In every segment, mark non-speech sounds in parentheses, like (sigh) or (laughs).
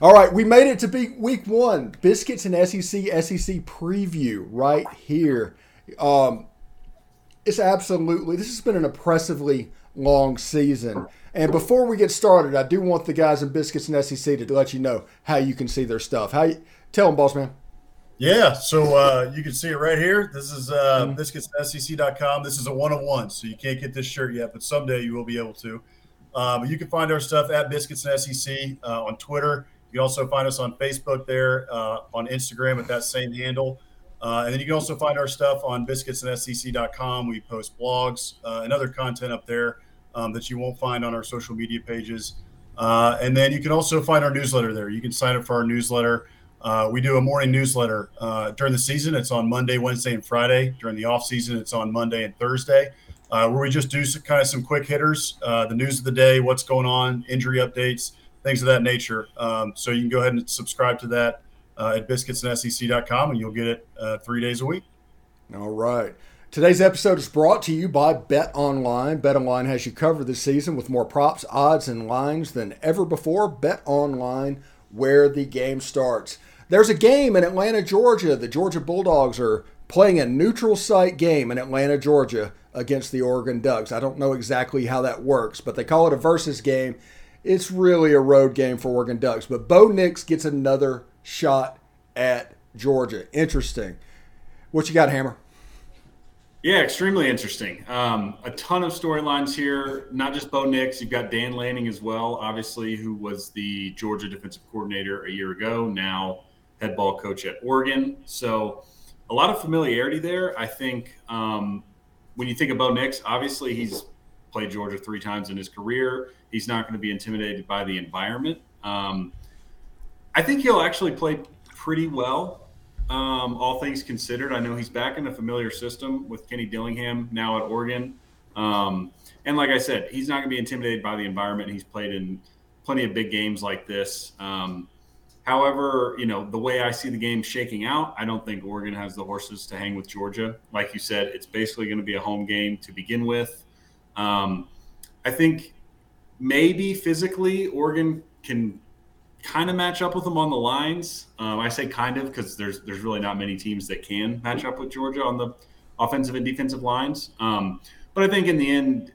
All right, we made it to be week one. Biscuits and SEC SEC preview right here. Um, it's absolutely this has been an oppressively long season. And before we get started, I do want the guys in Biscuits and SEC to let you know how you can see their stuff. How you, tell them, boss man. Yeah, so uh, you can see it right here. This is uh, mm-hmm. biscuitssec.com. This is a one on one, so you can't get this shirt yet, but someday you will be able to. Um, you can find our stuff at Biscuits and SEC uh, on Twitter. You can also find us on Facebook there, uh, on Instagram at that same handle. Uh, and then you can also find our stuff on biscuitsandsec.com. We post blogs uh, and other content up there um, that you won't find on our social media pages. Uh, and then you can also find our newsletter there. You can sign up for our newsletter. Uh, we do a morning newsletter uh, during the season. It's on Monday, Wednesday, and Friday. During the off season, it's on Monday and Thursday, uh, where we just do some, kind of some quick hitters, the news of the day, what's going on, injury updates, things of that nature. Um, so you can go ahead and subscribe to that uh, at biscuitsandsec.com, and you'll get it uh, three days a week. All right. Today's episode is brought to you by Bet Online. Bet Online has you covered this season with more props, odds, and lines than ever before. Bet Online, where the game starts. There's a game in Atlanta, Georgia. The Georgia Bulldogs are playing a neutral site game in Atlanta, Georgia against the Oregon Ducks. I don't know exactly how that works, but they call it a versus game. It's really a road game for Oregon Ducks. But Bo Nix gets another shot at Georgia. Interesting. What you got, Hammer? Yeah, extremely interesting. Um, a ton of storylines here. Not just Bo Nix. You've got Dan Lanning as well, obviously, who was the Georgia defensive coordinator a year ago. Now head ball coach at Oregon. So a lot of familiarity there. I think um, when you think of Bo Nix, obviously he's played Georgia three times in his career. He's not going to be intimidated by the environment. Um, I think he'll actually play pretty well, um, all things considered. I know he's back in a familiar system with Kenny Dillingham now at Oregon. Um, and like I said, he's not going to be intimidated by the environment. He's played in plenty of big games like this. Um, however, you know, the way I see the game shaking out, I don't think Oregon has the horses to hang with Georgia. Like you said, it's basically going to be a home game to begin with. Um, I think maybe physically Oregon can kind of match up with them on the lines. Um, I say kind of because there's there's really not many teams that can match up with Georgia on the offensive and defensive lines. Um, but I think in the end,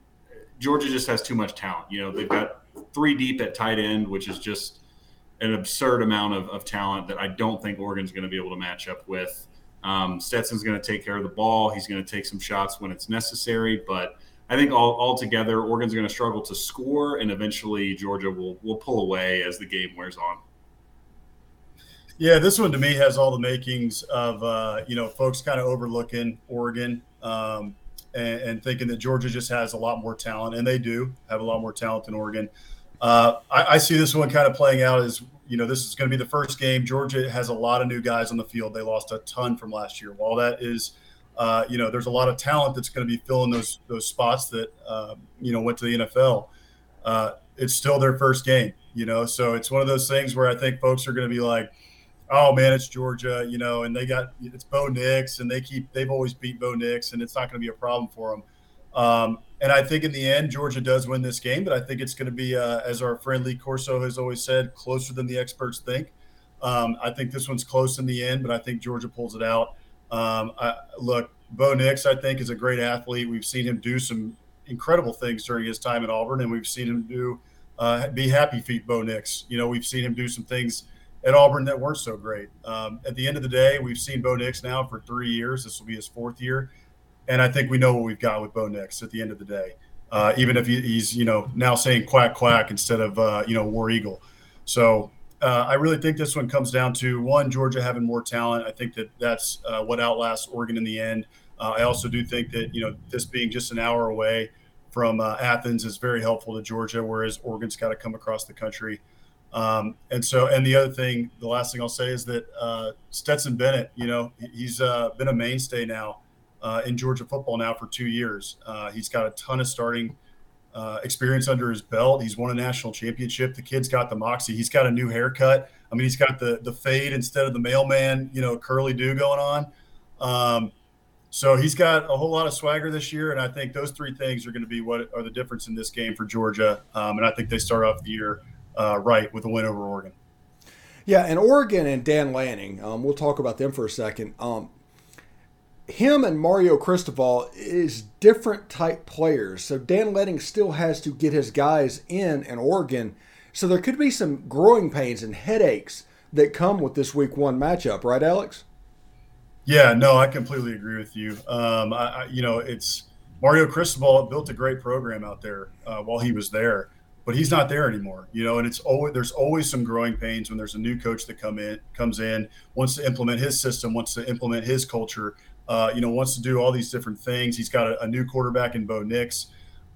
Georgia just has too much talent. You know, they've got three deep at tight end, which is just an absurd amount of, of talent that I don't think Oregon's going to be able to match up with. Um, Stetson's going to take care of the ball. He's going to take some shots when it's necessary, but I think all, altogether, Oregon's going to struggle to score, and eventually Georgia will will pull away as the game wears on. Yeah, this one to me has all the makings of uh, you know folks kind of overlooking Oregon um, and, and, thinking that Georgia just has a lot more talent, and they do have a lot more talent than Oregon. Uh, I, I, see this one kind of playing out as you know this is going to be the first game. Georgia has a lot of new guys on the field. They lost a ton from last year. While that is uh, you know, there's a lot of talent that's going to be filling those those spots that uh, you know went to the NFL. Uh, it's still their first game, you know, so it's one of those things where I think folks are going to be like, "Oh man, it's Georgia," you know, and they got it's Bo Nix, and they keep they've always beat Bo Nix, and it's not going to be a problem for them. Um, and I think in the end, Georgia does win this game, but I think it's going to be, uh, as our friend Lee Corso has always said, closer than the experts think. Um, I think this one's close in the end, but I think Georgia pulls it out. Um, I, look, Bo Nix, I think, is a great athlete. We've seen him do some incredible things during his time at Auburn, and we've seen him do uh, be happy feet Bo Nix. You know, we've seen him do some things at Auburn that weren't so great. Um, at the end of the day, we've seen Bo Nix now for three years. This will be his fourth year, and I think we know what we've got with Bo Nix at the end of the day. Uh, even if he, he's you know now saying quack quack instead of uh, you know war eagle. So uh, I really think this one comes down to one Georgia having more talent. I think that that's uh, what outlasts Oregon in the end. Uh, I also do think that you know this being just an hour away from uh, Athens is very helpful to Georgia, whereas Oregon's got to come across the country. Um, and so, and the other thing, the last thing I'll say is that uh, Stetson Bennett, you know, he's uh, been a mainstay now in Georgia football now for two years. he's got a ton of starting uh, experience under his belt. He's won a national championship. The kid's got the moxie. He's got a new haircut. I mean, he's got the the fade instead of the mailman, you know, curly do going on. Um, so he's got a whole lot of swagger this year, and I think those three things are going to be what are the difference in this game for Georgia. Um, and I think they start off the year uh, right with a win over Oregon. Yeah, and Oregon and Dan Lanning, um, we'll talk about them for a second. Um, him and Mario Cristobal is different type players. So Dan Lanning still has to get his guys in in Oregon. So there could be some growing pains and headaches that come with this week one matchup, right, Alex? Yeah, no, I completely agree with you. Um, I, I, you know, it's Mario Cristobal built a great program out there uh, while he was there but he's not there anymore. You know, and it's always there's always some growing pains when there's a new coach that come in comes in wants to implement his system, wants to implement his culture. Uh, you know, wants to do all these different things. He's got a, a new quarterback in Bo Nix.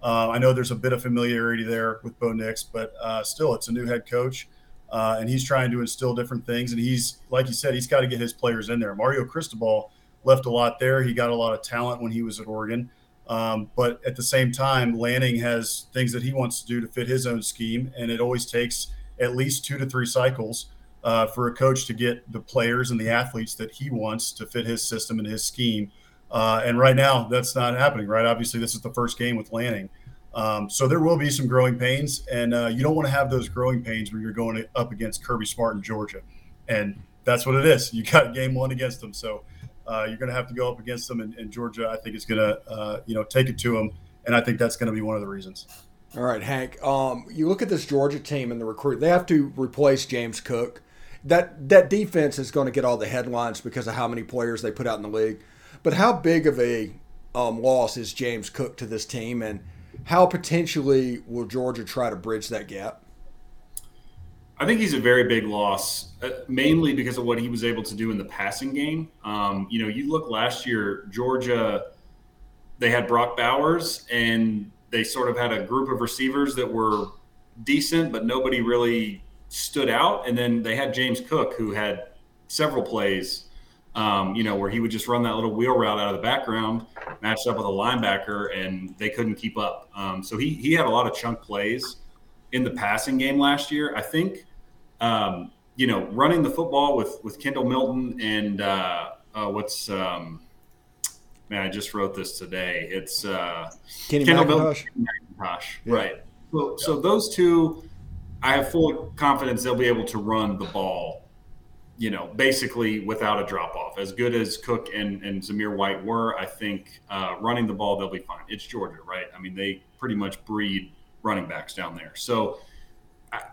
Uh, I know there's a bit of familiarity there with Bo Nix, but uh, still, it's a new head coach, uh, and he's trying to instill different things. And he's, like you said, he's got to get his players in there. Mario Cristobal left a lot there. He got a lot of talent when he was at Oregon. Um, but at the same time, Lanning has things that he wants to do to fit his own scheme, and it always takes at least two to three cycles uh, for a coach to get the players and the athletes that he wants to fit his system and his scheme. Uh, and right now, that's not happening. Right? Obviously, this is the first game with Lanning, um, so there will be some growing pains, and uh, you don't want to have those growing pains where you're going up against Kirby Smart in Georgia, and that's what it is. You got game one against them, so uh, you're going to have to go up against them, and, and Georgia, I think, is going to uh, you know take it to them, and I think that's going to be one of the reasons. All right, Hank. Um, you look at this Georgia team and the recruit; they have to replace James Cook. That that defense is going to get all the headlines because of how many players they put out in the league. But how big of a um, loss is James Cook to this team, and how potentially will Georgia try to bridge that gap? I think he's a very big loss, uh, mainly because of what he was able to do in the passing game. Um, you know, you look last year, Georgia, they had Brock Bowers, and they sort of had a group of receivers that were decent, but nobody really stood out. And then they had James Cook, who had several plays, um, you know, where he would just run that little wheel route out of the background, matched up with a linebacker, and they couldn't keep up. Um, so he he had a lot of chunk plays in the passing game last year. I think um, you know, running the football with with Kendall Milton and uh, uh, what's um, man, I just wrote this today. It's uh, Kenny Kendall McIntosh. Milton, McIntosh, yeah. right? So, yeah. so those two, I have full confidence they'll be able to run the ball. You know, basically without a drop off. As good as Cook and, and Zamir White were, I think uh, running the ball they'll be fine. It's Georgia, right? I mean, they pretty much breed running backs down there. So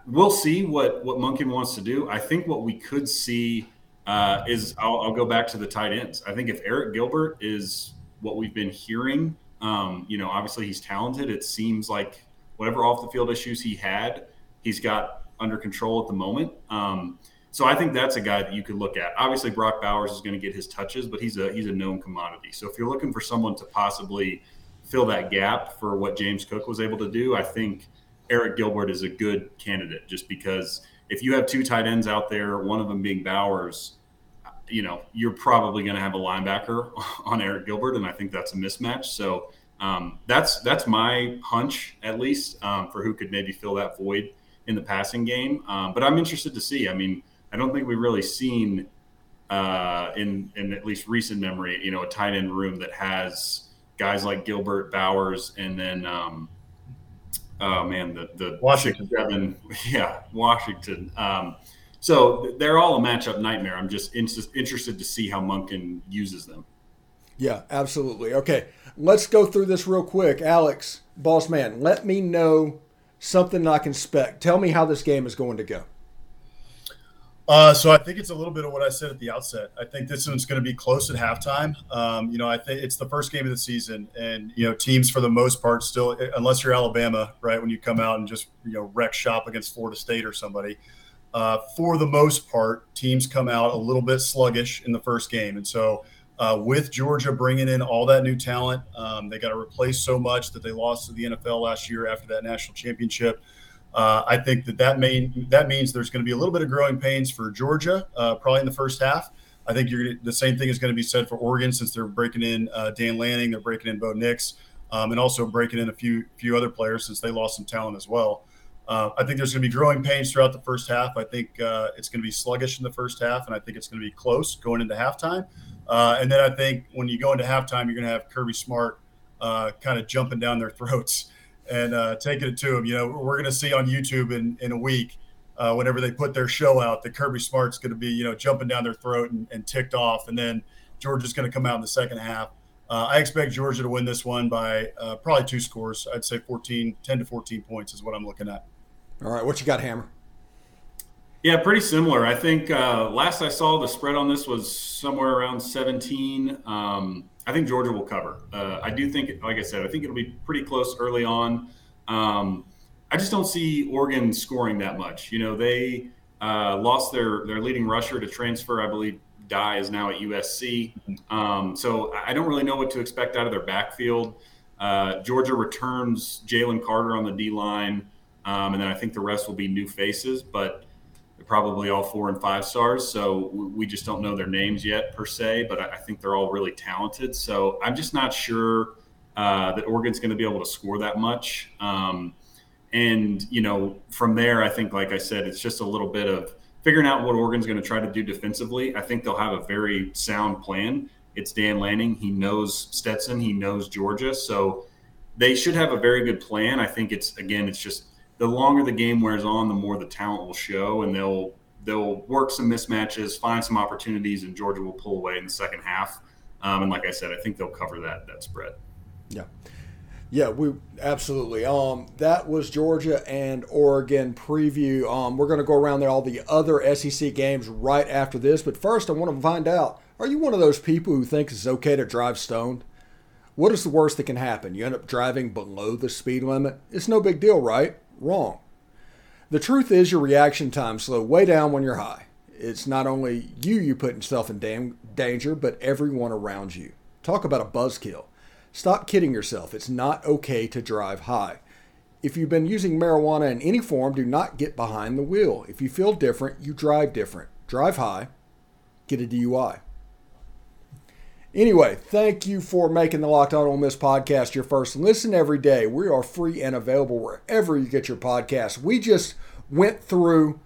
we'll see what what Monken wants to do. I think what we could see uh, is I'll, I'll, go back to the tight ends. I think if Arik Gilbert is what we've been hearing, um, you know, obviously he's talented. It seems like whatever off the field issues he had, he's got under control at the moment. Um, so I think that's a guy that you could look at. Obviously, Brock Bowers is going to get his touches, but he's a he's a known commodity. So if you're looking for someone to possibly fill that gap for what James Cook was able to do, I think Arik Gilbert is a good candidate just because if you have two tight ends out there, one of them being Bowers, you know, you're probably going to have a linebacker (laughs) on Arik Gilbert, and I think that's a mismatch. So um, that's that's my hunch, at least, um, for who could maybe fill that void in the passing game. Um, but I'm interested to see. I mean, I don't think we've really seen uh, in in at least recent memory, you know, a tight end room that has guys like Gilbert, Bowers, and then um, oh man, the the Washington seven, (laughs) yeah, Washington. Um, so they're all a matchup nightmare. I'm just in, interested to see how Monken uses them. Yeah, absolutely. Okay, let's go through this real quick. Alex, boss man, let me know something I can spec. Tell me how this game is going to go. Uh, so I think it's a little bit of what I said at the outset. I think this one's going to be close at halftime. Um, you know, I think it's the first game of the season, and you know, teams for the most part still, unless you're Alabama, right, when you come out and just you know wreck shop against Florida State or somebody. Uh, for the most part, teams come out a little bit sluggish in the first game, and so uh, with Georgia bringing in all that new talent, um, they got to replace so much that they lost to the NFL last year after that national championship. Uh, I think that that, main, that means there's going to be a little bit of growing pains for Georgia, uh, probably in the first half. I think the same thing is going to be said for Oregon since they're breaking in uh, Dan Lanning, they're breaking in Bo Nix, um, and also breaking in a few few other players since they lost some talent as well. Uh, I think there's going to be growing pains throughout the first half. I think uh, it's going to be sluggish in the first half, and I think it's going to be close going into halftime. Uh, and then I think when you go into halftime, you're going to have Kirby Smart kind of jumping down their (laughs) throats and uh, taking it to them. You know, we're going to see on YouTube in, in a week uh, whenever they put their show out that Kirby Smart's going to be, you know, jumping down their throat and, and ticked off, and then Georgia's going to come out in the second half. Uh, I expect Georgia to win this one by uh, probably two scores. I'd say 14, 10 to 14 points is what I'm looking at. All right. What you got, Hammer? Yeah, pretty similar. I think uh, last I saw the spread on this was somewhere around 17. Um, I think Georgia will cover. Uh, I do think, like I said, I think it'll be pretty close early on. Um, I just don't see Oregon scoring that much. You know, they uh, lost their their leading rusher to transfer. I believe Dye is now at USC. Um, so I don't really know what to expect out of their backfield. Uh, Georgia returns Jalen Carter on the D line, um, and then I think the rest will be new faces, but they're probably all four and five stars. So we just don't know their names yet per se, but I think they're all really talented. So I'm just not sure uh, that Oregon's going to be able to score that much. Um, and you know, from there, I think, like I said, it's just a little bit of figuring out what Oregon's going to try to do defensively. I think they'll have a very sound plan. It's Dan Lanning. He knows Stetson. He knows Georgia. So they should have a very good plan. I think it's again, it's just the longer the game wears on, the more the talent will show, and they'll they'll work some mismatches, find some opportunities, and Georgia will pull away in the second half. Um, and like I said, I think they'll cover that that spread. Yeah. Yeah, we absolutely. Um, that was Georgia and Oregon preview. Um, we're going to go around there all the other SEC games right after this. But first, I want to find out: Are you one of those people who thinks it's okay to drive stoned? What is the worst that can happen? You end up driving below the speed limit. It's no big deal, right? Wrong. The truth is, your reaction time slow way down when you're high. It's not only you you put yourself in dam- danger, but everyone around you. Talk about a buzzkill. Stop kidding yourself. It's not okay to drive high. If you've been using marijuana in any form, do not get behind the wheel. If you feel different, you drive different. Drive high, get a DUI. Anyway, thank you for making the Locked On Ole Miss podcast your first listen every day. We are free and available wherever you get your podcasts. We just went through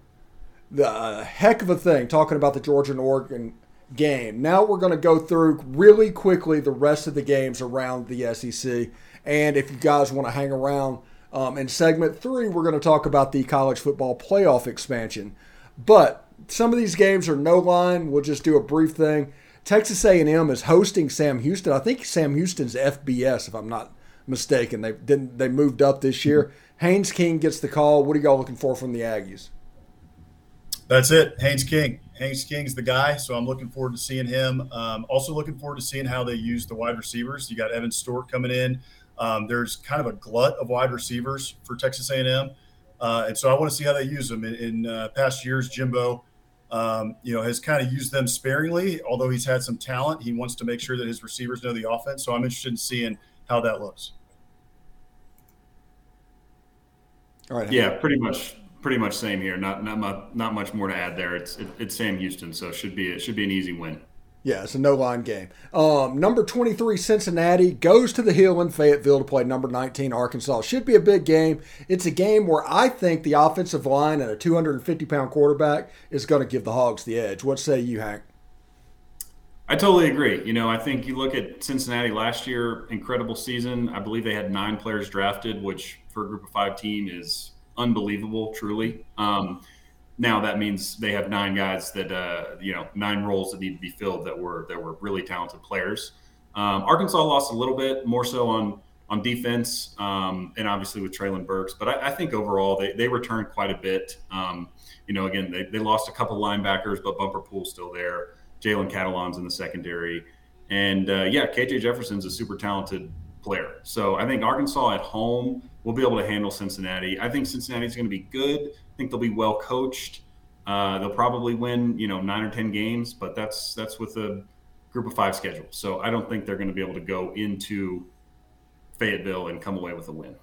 the uh, heck of a thing talking about the Georgia and Oregon game. Now we're going to go through really quickly the rest of the games around the SEC. And if you guys want to hang around um, in segment three, we're going to talk about the college football playoff expansion. But some of these games are no line. We'll just do a brief thing. Texas A&M is hosting Sam Houston. I think Sam Houston's FBS, if I'm not mistaken. They didn't. They moved up this year. Haynes King gets the call. What are y'all looking for from the Aggies? That's it. Haynes King. Haynes King's the guy, so I'm looking forward to seeing him. Um, also looking forward to seeing how they use the wide receivers. You got Evan Stewart coming in. Um, there's kind of a glut of wide receivers for Texas A&M, uh, and so I want to see how they use them. In, in uh, past years, Jimbo, um, you know, has kind of used them sparingly. Although he's had some talent, he wants to make sure that his receivers know the offense. So I'm interested in seeing how that looks. All right. Yeah, pretty much pretty much same here. Not not much not much more to add there. It's it, it's Sam Houston, so should be it should be an easy win. Yeah, it's a no line game. Um, number 23, Cincinnati, goes to the Hill in Fayetteville to play number 19, Arkansas. Should be a big game. It's a game where I think the offensive line and a 250 pound quarterback is going to give the Hogs the edge. What say you, Hank? I totally agree. You know, I think you look at Cincinnati last year, incredible season. I believe they had nine players drafted, which for a group of five team is unbelievable, truly. Um, now that means they have nine guys that uh, you know nine roles that need to be filled that were that were really talented players. Um, Arkansas lost a little bit more so on on defense um, and obviously with Treylon Burks, but I, I, think overall they, they returned quite a bit. Um, you know, again they, they lost a couple linebackers, but Bumper Pool's still there. Jalen Catalon's in the secondary, and uh, yeah, KJ Jefferson's a super talented player. So I think Arkansas at home will be able to handle Cincinnati. I think Cincinnati's going to be good. I think they'll be well coached. Uh, they'll probably win, you know, nine or ten games, but that's that's with a group of five schedule. So I don't think they're going to be able to go into Fayetteville and come away with a win.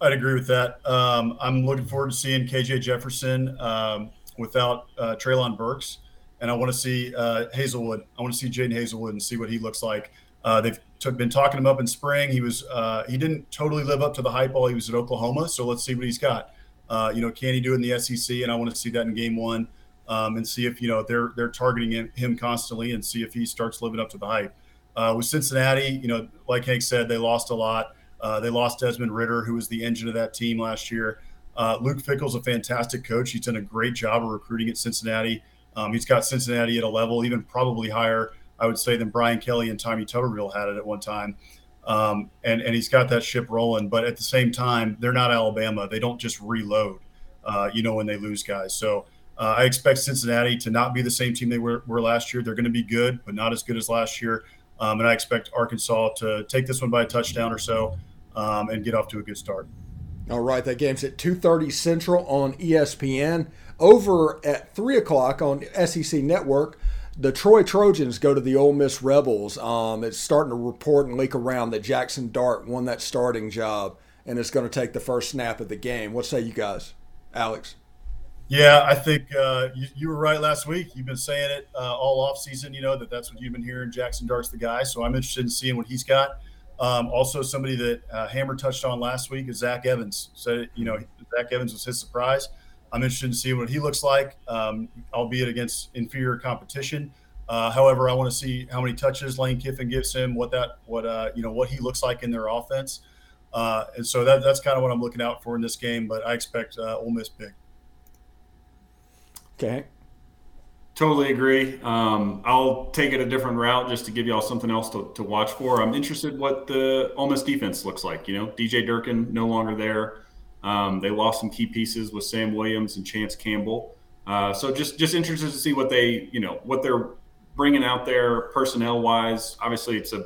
I'd agree with that. Um, I'm looking forward to seeing KJ Jefferson um, without uh, Treylon Burks, and I want to see uh, Haselwood. I want to see Jadon Haselwood and see what he looks like. Uh, they've t- been talking him up in spring. He was uh, he didn't totally live up to the hype while he was at Oklahoma. So let's see what he's got. Uh, you know, can he do it in the SEC? And I want to see that in game one um, and see if you know they're they're targeting him, constantly and see if he starts living up to the hype. Uh, with Cincinnati, you know, like Hank said, they lost a lot. Uh, they lost Desmond Ridder, who was the engine of that team last year. Uh, Luke Fickell's a fantastic coach. He's done a great job of recruiting at Cincinnati. Um, he's got Cincinnati at a level even probably higher, I would say, than Brian Kelly and Tommy Tuberville had it at one time. Um, and and he's got that ship rolling. But at the same time, they're not Alabama. They don't just reload, uh, you know, when they lose guys. So uh, I expect Cincinnati to not be the same team they were, were last year. They're going to be good, but not as good as last year. Um, and I expect Arkansas to take this one by a touchdown or so um, and get off to a good start. All right, that game's at 2.30 Central on ESPN. Over at 3 o'clock on SEC Network, the Troy Trojans go to the Ole Miss Rebels. Um, it's starting to report and leak around that Jackson Dart won that starting job and is going to take the first snap of the game. What say you guys, Alex? Yeah, I think uh, you, you, were right last week. You've been saying it uh, all off season. You know that that's what you've been hearing. Jackson Dart's the guy, so I'm interested in seeing what he's got. Um, also, somebody that uh, Hammer touched on last week is Zach Evans. So you know Zach Evans was his surprise. I'm interested in seeing what he looks like, um, albeit against inferior competition. Uh, however, I want to see how many touches Lane Kiffin gives him, what that what uh, you know what he looks like in their offense, uh, and so that, that's kind of what I'm looking out for in this game. But I expect Ole Miss big. Okay. Totally agree. Um, I'll take it a different route just to give y'all something else to, to watch for. I'm interested what the Ole Miss defense looks like. You know, DJ Durkin no longer there. Um, they lost some key pieces with Sam Williams and Chance Campbell. Uh, so just just interested to see what they you know what they're bringing out there personnel wise. Obviously, it's a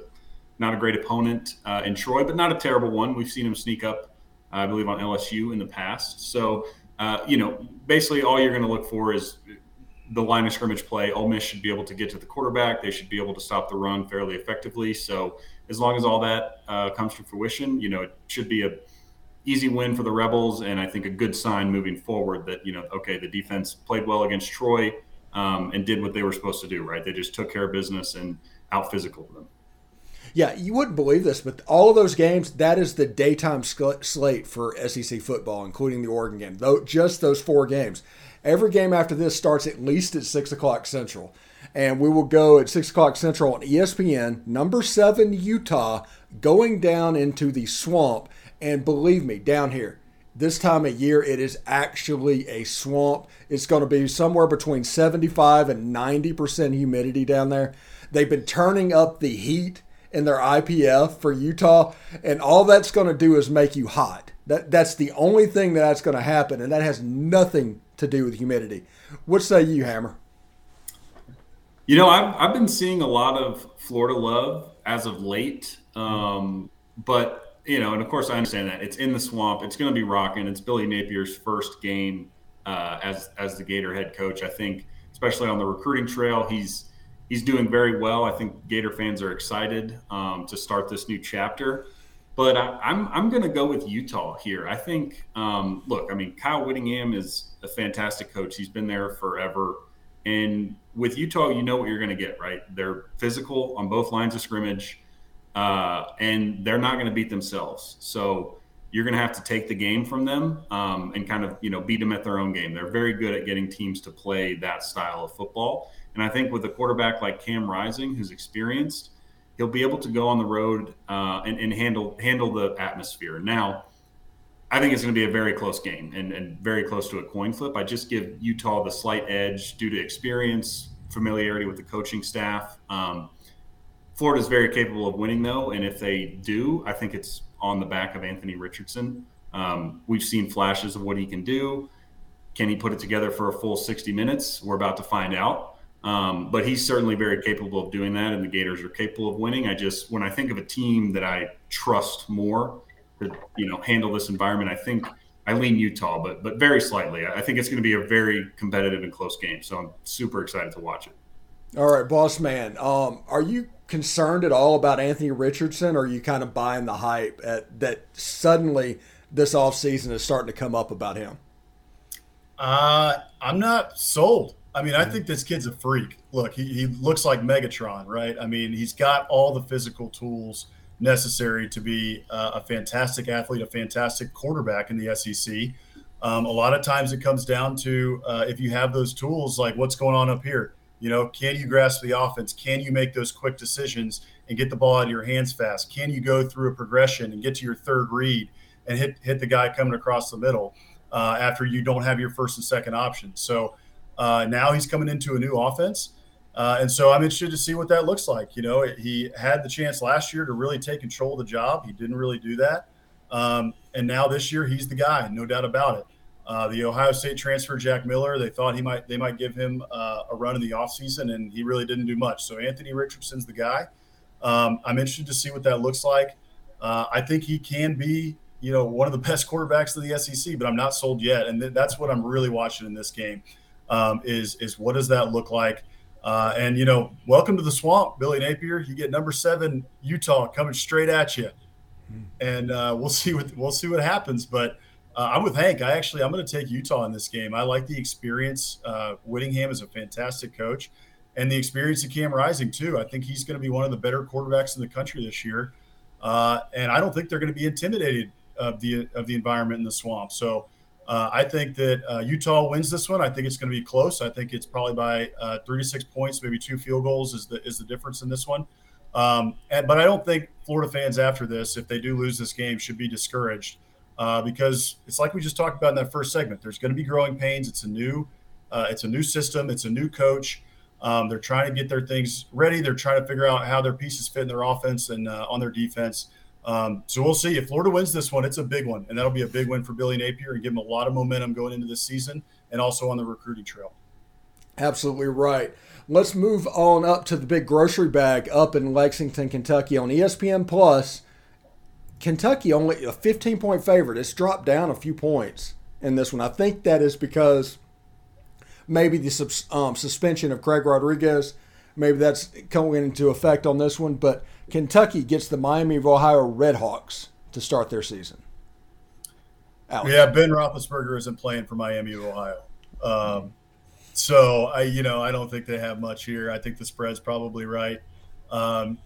not a great opponent uh, in Troy, but not a terrible one. We've seen them sneak up, I believe, on LSU in the past. So uh, you know, basically all you're going to look for is the line of scrimmage play. Ole Miss should be able to get to the quarterback. They should be able to stop the run fairly effectively. So as long as all that uh, comes to fruition, you know, it should be a easy win for the Rebels, and I think a good sign moving forward that you know, okay, the defense played well against Troy um, and did what they were supposed to do. Right, they just took care of business and out physical them. Yeah, you wouldn't believe this, but all of those games, that is the daytime slate for SEC football, including the Oregon game. Though just those four games. Every game after this starts at least at six o'clock Central, and we will go at six o'clock Central on ESPN. Number seven Utah going down into the swamp, and believe me, down here, this time of year it is actually a swamp. It's going to be somewhere between 75 and 90% humidity down there. They've been turning up the heat in their IPF for Utah, and all that's going to do is make you hot. That that's the only thing that's going to happen, and that has nothing to do with humidity. What say you, Hammer? You know, I've I've been seeing a lot of Florida love as of late, um, but you know, and of course I understand that it's in the swamp. It's going to be rocking. It's Billy Napier's first game uh, as as the Gator head coach. I think, especially on the recruiting trail, he's he's doing very well. I think Gator fans are excited um, to start this new chapter. But I, am I'm, I'm going to go with Utah here. I think, um, look, I mean, Kyle Whittingham is a fantastic coach. He's been there forever. And with Utah, you know what you're going to get, right? They're physical on both lines of scrimmage, uh, and they're not going to beat themselves. So you're going to have to take the game from them um, and kind of, you know, beat them at their own game. They're very good at getting teams to play that style of football. And I think with a quarterback like Cam Rising, who's experienced, he'll be able to go on the road uh, and, and, handle handle the atmosphere. Now, I think it's going to be a very close game and, and very close to a coin flip. I just give Utah the slight edge due to experience, familiarity with the coaching staff. Um, Florida's very capable of winning, though, and if they do, I think it's on the back of Anthony Richardson. Um, we've seen flashes of what he can do. Can he put it together for a full 60 minutes? We're about to find out. Um, but he's certainly very capable of doing that, and the Gators are capable of winning. I just, when I think of a team that I trust more to, you know, handle this environment, I think I lean Utah, but but very slightly. I think it's going to be a very competitive and close game. So I'm super excited to watch it. All right, boss man. Um, are you concerned at all about Anthony Richardson, or are you kind of buying the hype at, that suddenly this offseason is starting to come up about him? Uh, I'm not sold. I mean, I think this kid's a freak. Look, he, he looks like Megatron, right? I mean, he's got all the physical tools necessary to be uh, a fantastic athlete, a fantastic quarterback in the SEC. Um, a lot of times it comes down to uh, if you have those tools, like what's going on up here. You know, can you grasp the offense? Can you make those quick decisions and get the ball out of your hands fast? Can you go through a progression and get to your third read and hit hit the guy coming across the middle? uh, after you don't have your first and second options. So uh, now he's coming into a new offense. Uh, and so I'm interested to see what that looks like. You know, he had the chance last year to really take control of the job. He didn't really do that. Um, and now this year, he's the guy, no doubt about it. Uh, the Ohio State transfer, Jack Miller, they thought he might they might give him uh, a run in the offseason, and he really didn't do much. So Anthony Richardson's the guy. Um, I'm interested to see what that looks like. Uh, I think he can be, you know, one of the (laughs) best quarterbacks of the SEC, but I'm not sold yet, and th- that's what I'm really watching in this game. Um, is is what does that look like? Uh, and you know, welcome to the swamp, Billy Napier. You get number seven Utah coming straight at you, hmm. and uh, we'll (laughs) see what we'll see what happens. But uh, I'm with Hank. I actually I'm going to take Utah in this game. I like the experience. Uh, Whittingham is a fantastic coach, and the experience of Cam Rising too. I think he's going to be one of the better quarterbacks in the country this year, uh, and I don't think they're going to be intimidated of the of the environment in the swamp. So. Uh, I think that uh, Utah wins this one. I think it's going to be close. I think it's probably by uh, three to six points, maybe two field goals is the is the difference in this one. Um, and, but I don't think Florida fans after this, if they do lose this game, should be discouraged uh, because it's like we just talked about in that first segment. There's going to be growing pains. It's a new uh, it's a new system. It's a new coach. Um, they're trying to get their things ready. They're trying to figure out how their pieces fit in their offense and uh, on their defense. Um, so we'll see if Florida wins this one. It's a big one, and that'll be a big win for Billy Napier and give him a lot of momentum going into this season, and also on the recruiting trail. Absolutely right. Let's move on up to the big grocery bag up in Lexington, Kentucky on ESPN Plus. Kentucky only a 15 point favorite. It's dropped down a few points in this one. I think that is because maybe the um, suspension of Craig Rodriguez, maybe that's coming into effect on this one, but Kentucky gets the Miami of Ohio Redhawks to start their season. Alex. Yeah, Ben Roethlisberger isn't playing for Miami of Ohio. Um, so I, you know, I don't think they have much here. I think the spread's probably right. Um,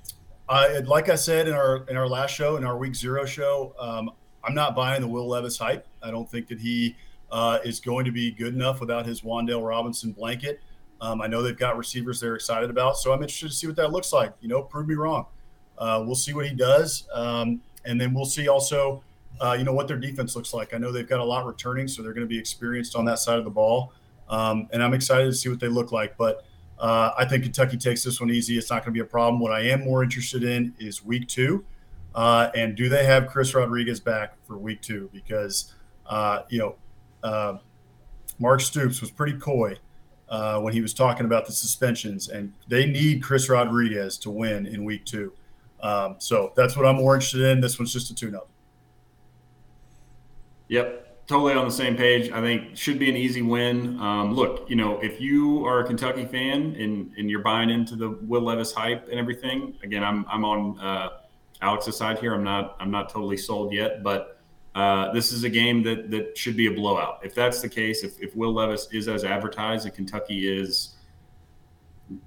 I, like I said in our in our last show, in our week zero show, um, I'm not buying the Will Levis hype. I don't think that he uh, is going to be good enough without his Wan'Dale Robinson blanket. Um, I know they've got receivers they're excited about, so I'm interested to see what that looks like. You know, prove me wrong. Uh, we'll see what he does, um, and then we'll see also, uh, you know, what their defense looks like. I know they've got a lot returning, so they're going to be experienced on that side of the ball, um, and I'm excited to see what they look like. But uh, I think Kentucky takes this one easy. It's not going to be a problem. What I am more interested in is week two, uh, and do they have Chris Rodriguez back for week two? Because uh, you know, uh, Mark Stoops was pretty coy. when he was talking about the suspensions, and they need Chris Rodriguez to win in week two. Um, so that's what I'm more interested in. This one's just a tune up. Yep, totally on the same page. I think should be an easy win. Um, look, you know, if you are a Kentucky fan and, and you're buying into the Will Levis hype and everything, again, I'm I'm on uh, Alex's side here. I'm not I'm not totally sold yet, but uh, this is a game that that should be a blowout. If that's the case, if, if Will Levis is as advertised and Kentucky is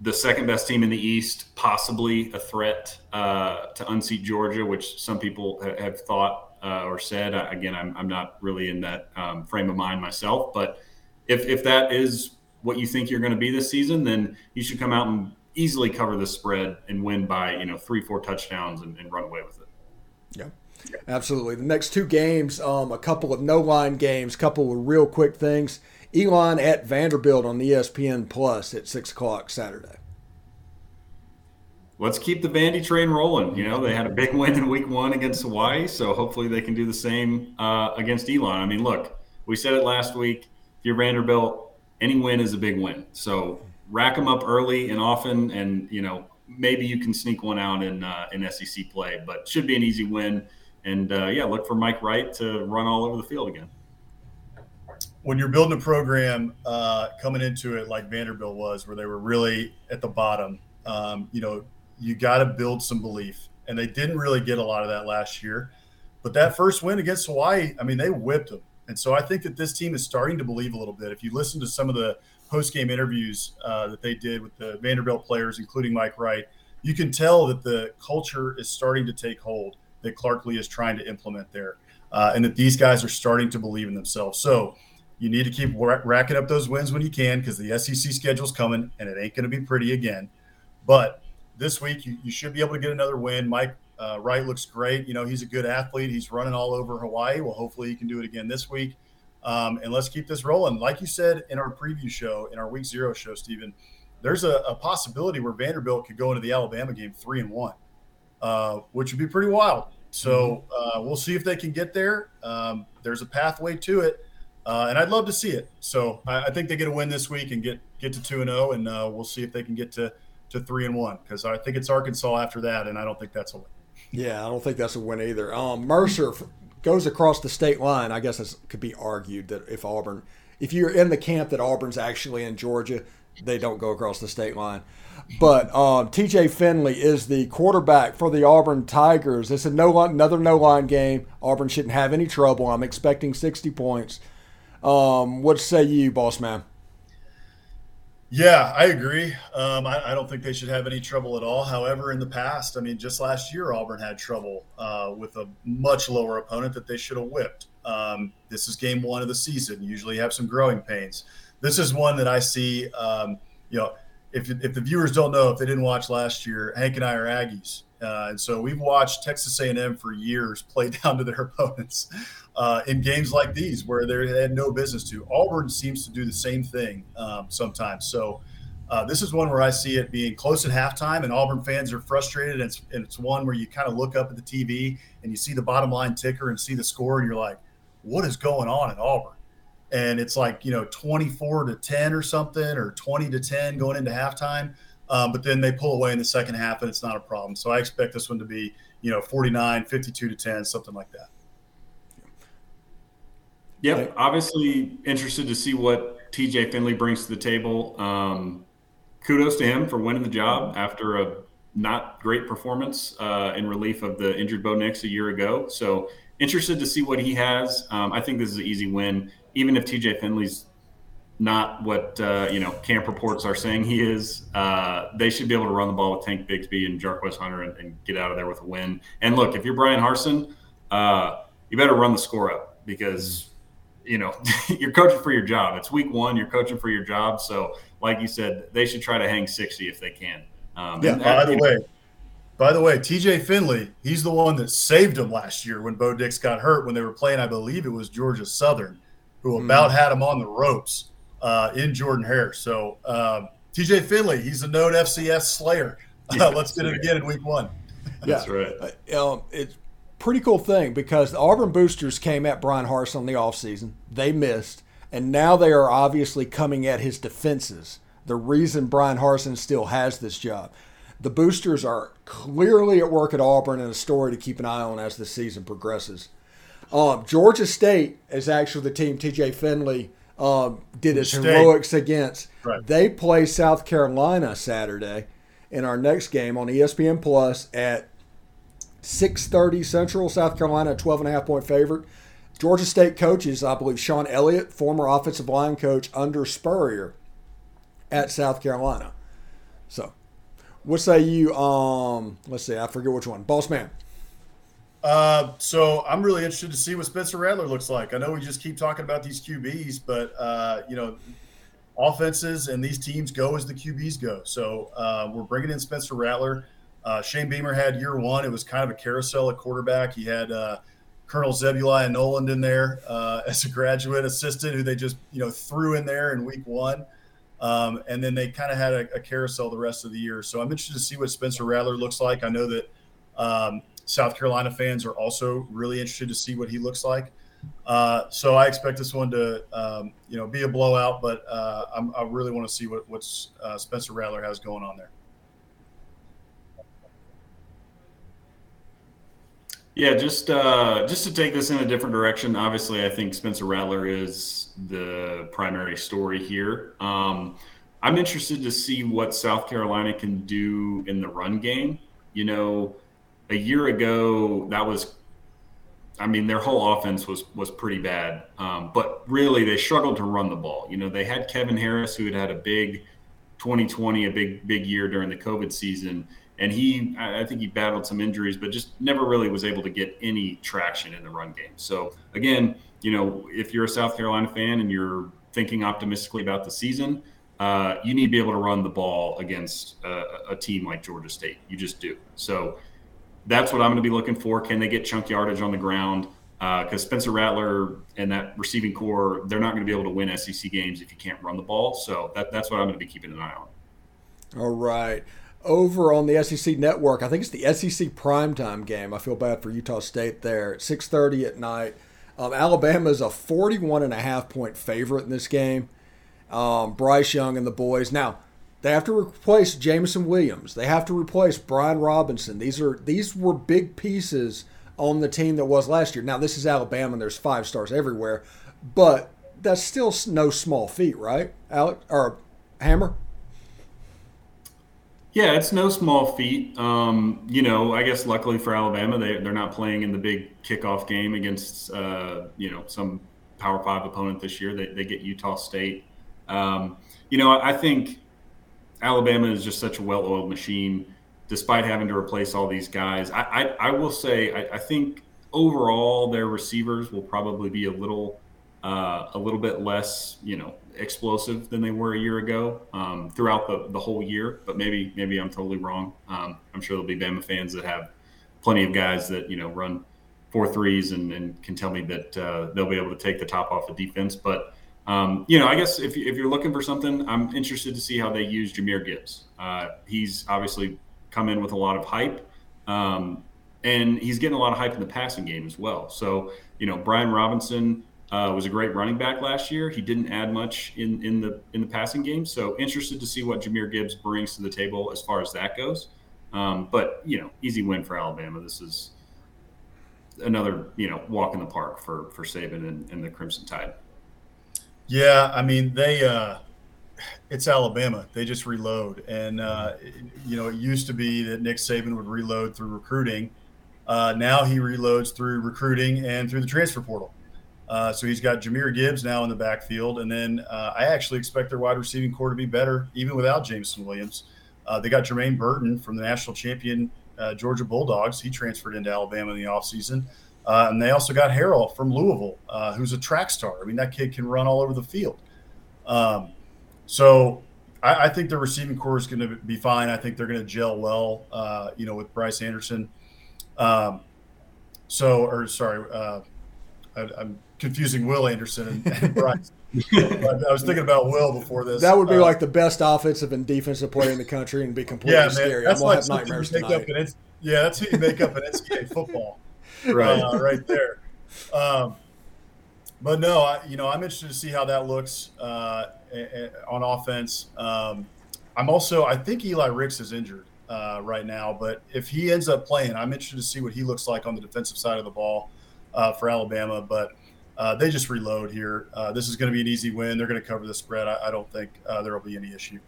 the second best team in the East, possibly a threat uh, to unseat Georgia, which some people ha- have thought uh, or said. again, I'm, I'm not really in that um, frame of mind myself, but if, if that is what you think you're going to be this season, then you should come out and easily cover the spread and win by you know three, four touchdowns and, and run away with it. Yeah. Absolutely. The next two games, um, a couple of no line games, couple of real quick things. Elon at Vanderbilt on the ESPN Plus at six o'clock Saturday. Let's keep the Vandy train rolling. You know, they had a big win in week one against Hawaii, so hopefully they can do the same uh, against Elon. I mean, look, we said it last week. If you're Vanderbilt, any win is a big win. So rack them up early and often, and you know maybe you can sneak one out in uh, in SEC play, but should be an easy win. And uh, yeah, look for Mike Wright to run all over the field again when you're building a program uh, coming into it like Vanderbilt was, where they were really at the bottom, um, you know, you got to build some belief. And they didn't really get a lot of that last year. But that first win against Hawaii, I mean, they whipped them. And so I think that this team is starting to believe a little bit. If you listen to some of the post game interviews uh, that they did with the Vanderbilt players, including Mike Wright, you can tell that the culture is starting to take hold that Clark Lea is trying to implement there, uh, and that these guys are starting to believe in themselves. So you need to keep racking up those wins when you can because the SEC schedule's coming and it ain't going to be pretty again. But this week, you, you should be able to get another win. Mike uh, Wright looks great. You know, he's a good athlete. He's running all over Hawaii. Well, hopefully he can do it again this week. Um, and let's keep this rolling. Like you said in our preview show, in our week zero show, Stephen, there's a, a possibility where Vanderbilt could go into the Alabama game three and one, uh, which would be pretty wild. So mm-hmm. uh, we'll see if they can get there. Um, there's a pathway to it, uh, and I'd love to see it. So I, I, think they get a win this week and get get to two and zero, oh, and uh, we'll see if they can get to to three and one because I think it's Arkansas after that, and I don't think that's a win. Yeah, I don't think that's a win either. Um, Mercer goes across the state line. I guess it could be argued that if Auburn, if you're in the camp that Auburn's actually in Georgia, they don't go across the state line. But um, TJ Finley is the quarterback for the Auburn Tigers. It's a no line, another no line game. Auburn shouldn't have any trouble. I'm expecting 60 points. Um, what say you, boss man? Yeah, I agree. Um, I, I, don't think they should have any trouble at all. However, in the past, I mean, just last year, Auburn had trouble uh, with a much lower opponent that they should have whipped. Um, this is game one of the season. You usually have some growing pains. This is one that I see. Um, you know, if, if the viewers don't know, if they didn't watch last year, Hank and I are Aggies, uh, and so we've watched Texas A&M for years play (laughs) down to their opponents uh, in games like these where they had no business to. Auburn seems to do the same thing um, sometimes. So uh, this is one where I see it being close at halftime, and Auburn fans are frustrated. And it's, and it's one where you kind of look up at the TV and you see the bottom line ticker and see the score, and you're like, "What is going on at Auburn?" And it's like you know, 24 to 10 or something, or 20 to 10 going into halftime. Um, but then they pull away in the second half, and it's not a problem. So I expect this one to be you know 49, 52 to 10, something like that. Yep, obviously interested to see what TJ Finley brings to the table. Um, kudos to him for winning the job after a not great performance uh, in relief of the injured Bo Nix a year ago. So interested to see what he has. Um, I think this is an easy win, even if TJ Finley's not what uh, you know camp reports are saying he is. Uh, they should be able to run the ball with Tank Bigsby and Jarquez Hunter and, and, get out of there with a win. And look, if you're Bryan Harsin, uh, you better run the score up because you know, (laughs) you're coaching for your job. It's week one. You're coaching for your job. So, like you said, they should try to hang 60 if they can. Um, yeah. by the way, by the way, TJ Finley, he's the one that saved him last year when Bo Nix got hurt when they were playing. I believe it was Georgia Southern, who mm. about had him on the ropes uh, in Jordan Hare. So, um, TJ Finley, he's a known FCS slayer. Yeah, uh, let's get it again in week one. That's yeah. right. Uh, um, it's pretty cool thing because the Auburn Boosters came at Bryan Harsin in the offseason. They missed. And now they are obviously coming at his defenses. The reason Bryan Harsin still has this job. The Boosters are clearly at work at Auburn and a story to keep an eye on as the season progresses. Um, Georgia State is actually the team TJ Finley um, did his State. heroics against. Right. They play South Carolina Saturday in our next game on ESPN Plus at 6.30 Central, South Carolina, 12 and a half point favorite. Georgia State coaches, I believe, Shawn Elliott, former offensive line coach under Spurrier at South Carolina. So, what say you? Um, let's see, I forget which one. Boss man. Uh, so I'm really interested to see what Spencer Rattler looks like. I know we just keep talking about these QBs, but uh, you know, offenses and these teams go as the QBs go. So uh, we're bringing in Spencer Rattler. Uh, Shane Beamer had year one. It was kind of a carousel at quarterback. He had uh, Colonel Zebulon Noland in there uh, (laughs) as a graduate assistant who they just you know threw in there in week one. Um, and then they kind of had a, a, carousel the rest of the year. So I'm interested to see what Spencer Rattler looks like. I know that um, South Carolina fans are also really interested to see what he looks like. Uh, so I expect this one to, um, you know, be a blowout, but uh, i really want to see what what's uh, Spencer Rattler has going on there. Yeah, just uh, just to take this in a different direction. Obviously, I think Spencer Rattler is the primary story here. Um, I'm interested to see what South Carolina can do in the run game. You know, a year ago, that was, I mean, their whole offense was was pretty bad. Um, but really, they struggled to run the ball. You know, they had Kevin Harris, who had had a big 2020, a big big year during the COVID season and he I think he battled some injuries, but just never really was able to get any traction in the run game. So again, you know, if you're a South Carolina fan and you're thinking optimistically about the season, uh, you need to be able to run the ball against a, a team like Georgia State. You just do. So that's what I'm going to be looking for. Can they get chunk yardage on the ground? because uh, Spencer Rattler and that receiving corps, they're not going to be able to win SEC games if you can't run the ball. So that, that's what I'm going to be keeping an eye on. All right. Over on the SEC network, I think it's the SEC primetime game. I feel bad for Utah State there. 6.30 at night. Um, Alabama is a 41 and a half point favorite in this game. Um, Bryce Young and the boys. Now, they have to replace Jameson Williams. They have to replace Brian Robinson. These are these were big pieces – on the team that was last year. Now, this is Alabama, and there's five stars everywhere, but that's still no small feat, right, Alex or Hammer? Yeah, it's no small feat. Um, you know, I guess luckily for Alabama, they they're not playing in the big kickoff game against uh, you know some Power Five opponent this year. They they get Utah State. Um, you know, I think Alabama is just such a well-oiled machine despite having to replace all these guys. I, I, I will say, I, I, think overall their receivers will probably be a little, uh, a little bit less, you know, explosive than they were a year ago um, throughout the, the whole year. But maybe, maybe I'm totally wrong. Um, I'm sure there'll be Bama fans that have plenty of guys that you know run four threes and, and can tell me that uh, they'll be able to take the top off the defense. But um, you know, I guess if, if you're looking for something, I'm interested to see how they use Jahmyr Gibbs. Uh, he's obviously come in with a lot of hype. Um, and he's getting a lot of hype in the passing game as well. So, you know, Brian Robinson uh, was a great running back last year. He didn't add much in, in the in the passing game. So, interested to see what Jahmyr Gibbs brings to the table as far as that goes. Um, but you know, easy win for Alabama. This is another you know walk in the park for for Saban and, and the Crimson Tide. Yeah, I mean they. Uh it's Alabama. They just reload, and uh, you know it used to be that Nick Saban would reload through recruiting. Uh, now he reloads through recruiting and through the transfer portal. Uh, so he's got Jahmyr Gibbs now in the backfield, and then uh, I actually expect their wide receiving corps to be better even without Jameson Williams. Uh, they got Jermaine Burton from the national champion uh, Georgia Bulldogs. He transferred into Alabama in the offseason. Uh, and they also got Harrell from Louisville, who's a track star. I mean, that kid can run all over the field. Um, so I, I think the receiving corps is going to be fine. I think they're going to gel well, uh, you know, with Bryce Anderson. Um, so, or sorry, uh, I, am confusing Will Anderson and, and Bryce. (laughs) I was thinking about Will before this. That would be uh, like the best offensive and defensive player in the country and be completely yeah, man, scary. That's I'm like have nightmares tonight. An, yeah, that's who you make up an NCAA football, right? Uh, right there. Um, but no, I, you know, I'm interested to see how that looks uh, on offense. Um, I'm also, I think Eli Ricks is injured uh, right now, but if he ends up playing, I'm interested to see what he looks like on the defensive side of the ball uh, for Alabama. But uh, they just reload here. Uh, this is going to be an easy win. They're going to cover the spread. I, I don't think uh, there will be any issue.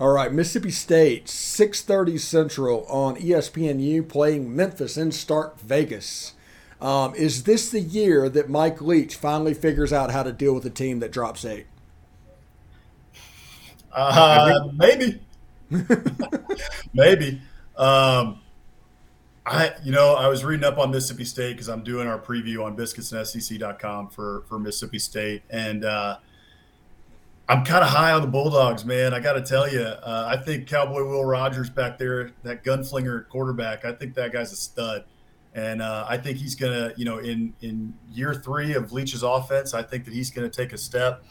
All right, Mississippi State, 6:30 Central on ESPNU, playing Memphis in Stark Vegas. Um, is this the year that Mike Leach finally figures out how to deal with a team that drops eight? Uh, maybe, (laughs) maybe. Um, I, you know, I was reading up on Mississippi State because I'm doing our preview on biscuitsndsec.com for for Mississippi State, and uh, I'm kind of high on the Bulldogs, man. I got to tell you, uh, I think Cowboy Will Rogers back there, that gunflinger quarterback, I think that guy's a stud. And uh, I think he's going to, you know, in in year three of Leach's offense, I think that he's going to take a step.